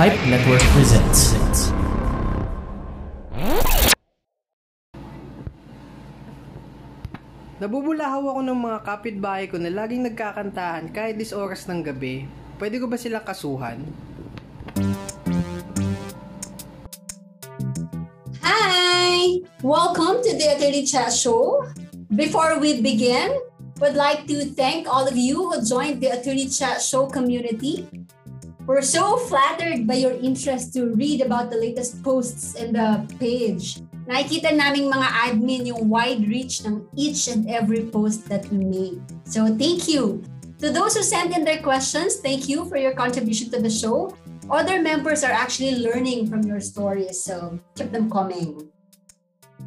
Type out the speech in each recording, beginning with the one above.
Pipe Network presents. Nabubulahaw ako ng mga kapitbahay ko na laging nagkakantahan kahit dis oras ng gabi. Pwede ko ba silang kasuhan? Hi! Welcome to the Attorney Chat Show. Before we begin, would like to thank all of you who joined the Attorney Chat Show community. We're so flattered by your interest to read about the latest posts in the page. Nakikita naming mga admin yung wide reach ng each and every post that we made. So thank you. To those who sent in their questions, thank you for your contribution to the show. Other members are actually learning from your stories, so keep them coming.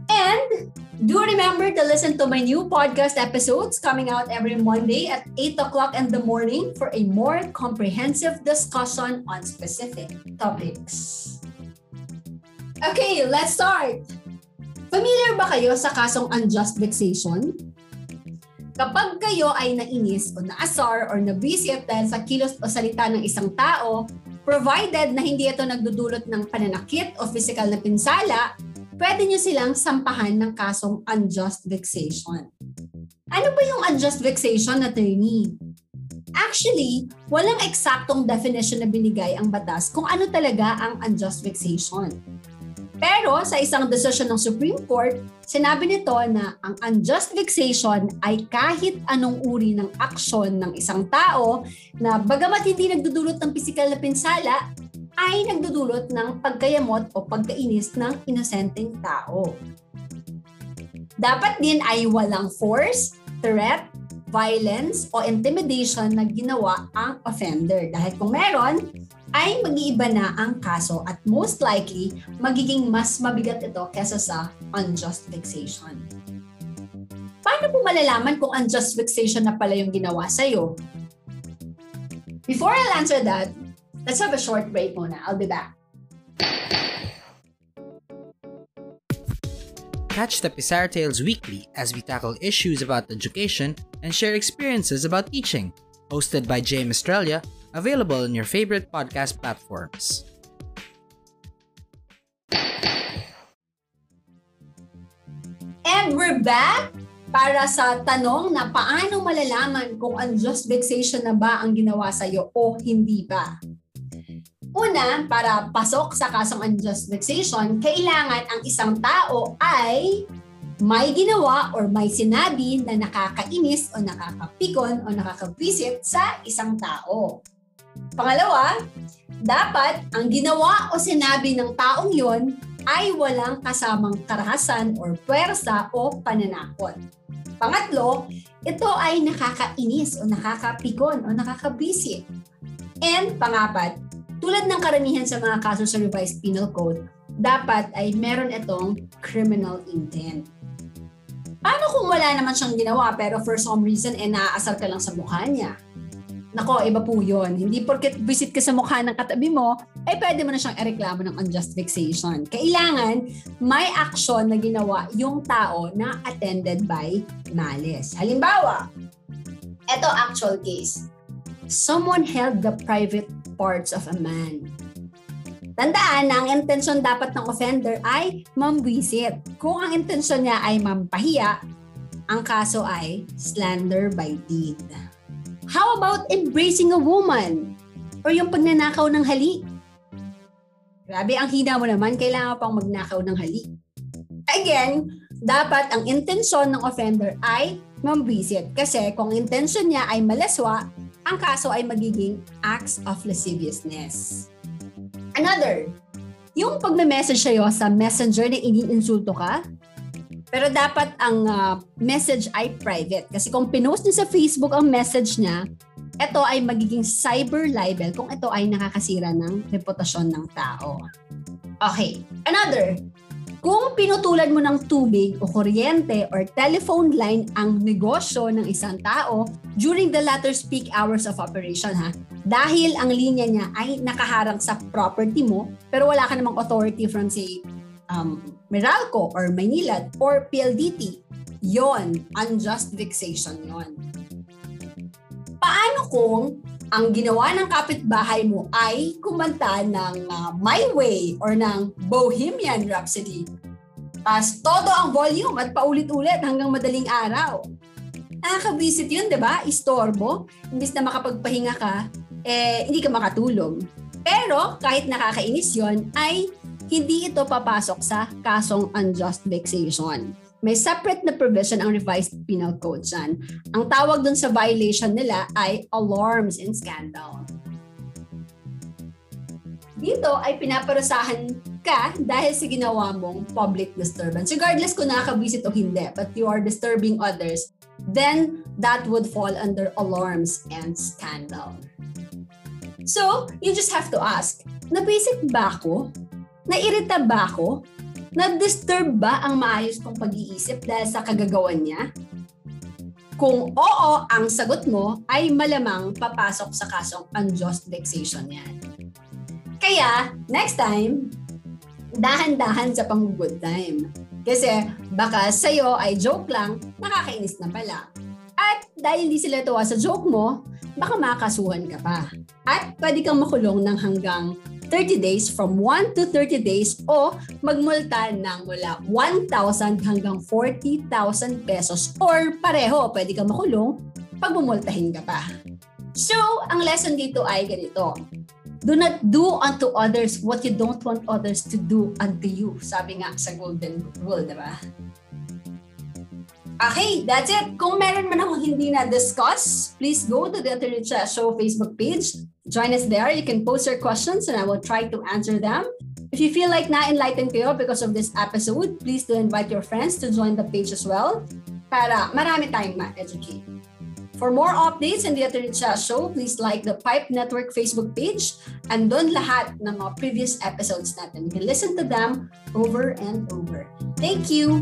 And do remember to listen to my new podcast episodes coming out every Monday at 8 o'clock in the morning for a more comprehensive discussion on specific topics. Okay, let's start! Familiar ba kayo sa kasong unjust vexation? Kapag kayo ay nainis o naasar or nabisit dahil sa kilos o salita ng isang tao, provided na hindi ito nagdudulot ng pananakit o physical na pinsala, pwede nyo silang sampahan ng kasong unjust vexation. Ano ba yung unjust vexation, attorney? Actually, walang eksaktong definition na binigay ang batas kung ano talaga ang unjust vexation. Pero sa isang desisyon ng Supreme Court, sinabi nito na ang unjust vexation ay kahit anong uri ng aksyon ng isang tao na bagamat hindi nagdudulot ng pisikal na pinsala, ay nagdudulot ng pagkayamot o pagkainis ng inosenteng tao. Dapat din ay walang force, threat, violence o intimidation na ginawa ang offender. Dahil kung meron, ay mag-iiba na ang kaso at most likely magiging mas mabigat ito kesa sa unjust vexation. Paano po malalaman kung unjust vexation na pala yung ginawa sa'yo? Before I'll answer that, let's have a short break muna. I'll be back. Catch the Pizarro Tales weekly as we tackle issues about education and share experiences about teaching. Hosted by Jay Australia, available on your favorite podcast platforms. And we're back para sa tanong na paano malalaman kung unjust vexation na ba ang ginawa sa'yo o hindi ba. Una, para pasok sa kasong unjust vexation, kailangan ang isang tao ay may ginawa or may sinabi na nakakainis o nakakapikon o nakakabisit sa isang tao. Pangalawa, dapat ang ginawa o sinabi ng taong yon ay walang kasamang karahasan or puwersa o pananakot. Pangatlo, ito ay nakakainis o nakakapikon o nakakabisit. And pangapat, tulad ng karamihan sa mga kaso sa Revised Penal Code, dapat ay meron itong criminal intent. Paano kung wala naman siyang ginawa pero for some reason eh naaasar ka lang sa mukha niya? Nako, iba po yun. Hindi porket visit ka sa mukha ng katabi mo, eh pwede mo na siyang ereklamo ng unjust vexation. Kailangan may action na ginawa yung tao na attended by malice. Halimbawa, eto actual case. Someone held the private parts of a man. Tandaan na ang intensyon dapat ng offender ay mambwisit. Kung ang intensyon niya ay mampahiya, ang kaso ay slander by deed. How about embracing a woman? Or yung pagnanakaw ng halik? Grabe, ang hina mo naman, kailangan pang magnakaw ng halik. Again, dapat ang intensyon ng offender ay mambwisit. Kasi kung intensyon niya ay malaswa, ang kaso ay magiging acts of lasciviousness. Another, yung pagme-message sa'yo sa messenger na iniinsulto ka, pero dapat ang uh, message ay private. Kasi kung pinost niya sa Facebook ang message niya, ito ay magiging cyber libel kung ito ay nakakasira ng reputasyon ng tao. Okay, another. Kung pinutulan mo ng tubig o kuryente or telephone line ang negosyo ng isang tao during the latter's peak hours of operation ha, dahil ang linya niya ay nakaharang sa property mo pero wala ka namang authority from say um, Meralco or Maynilad or PLDT, yon unjust vexation yon. Paano kung ang ginawa ng kapitbahay mo ay kumanta ng uh, My Way or ng Bohemian Rhapsody. Tapos todo ang volume at paulit-ulit hanggang madaling araw. Nakakabisit yun, di ba? Istorbo. Imbis na makapagpahinga ka, eh, hindi ka makatulog. Pero kahit nakakainis yon ay hindi ito papasok sa kasong unjust vexation. May separate na provision ang revised penal code dyan. Ang tawag dun sa violation nila ay alarms and scandal. Dito ay pinaparusahan ka dahil sa ginawa mong public disturbance. Regardless kung nakakabisit o hindi, but you are disturbing others, then that would fall under alarms and scandal. So, you just have to ask, nabisit ba ako? Nairita ba ako? Na-disturb ba ang maayos kong pag-iisip dahil sa kagagawan niya? Kung oo ang sagot mo, ay malamang papasok sa kasong unjust vexation yan. Kaya, next time, dahan-dahan sa pang-good time. Kasi baka sa'yo ay joke lang, nakakainis na pala. At dahil hindi sila tuwa sa joke mo, baka makasuhan ka pa. At pwede kang makulong ng hanggang 30 days from 1 to 30 days o magmulta ng mula 1,000 hanggang 40,000 pesos or pareho, pwede kang makulong pag bumultahin ka pa. So, ang lesson dito ay ganito. Do not do unto others what you don't want others to do unto you. Sabi nga sa golden rule, di ba? Okay, that's it. Kung meron man akong hindi na-discuss, please go to the Attorney Show Facebook page Join us there. You can post your questions and I will try to answer them. If you feel like na-enlighten kayo because of this episode, please do invite your friends to join the page as well para marami tayong ma-educate. For more updates in the Attorney Show, please like the Pipe Network Facebook page and doon lahat ng mga previous episodes natin. You can listen to them over and over. Thank you!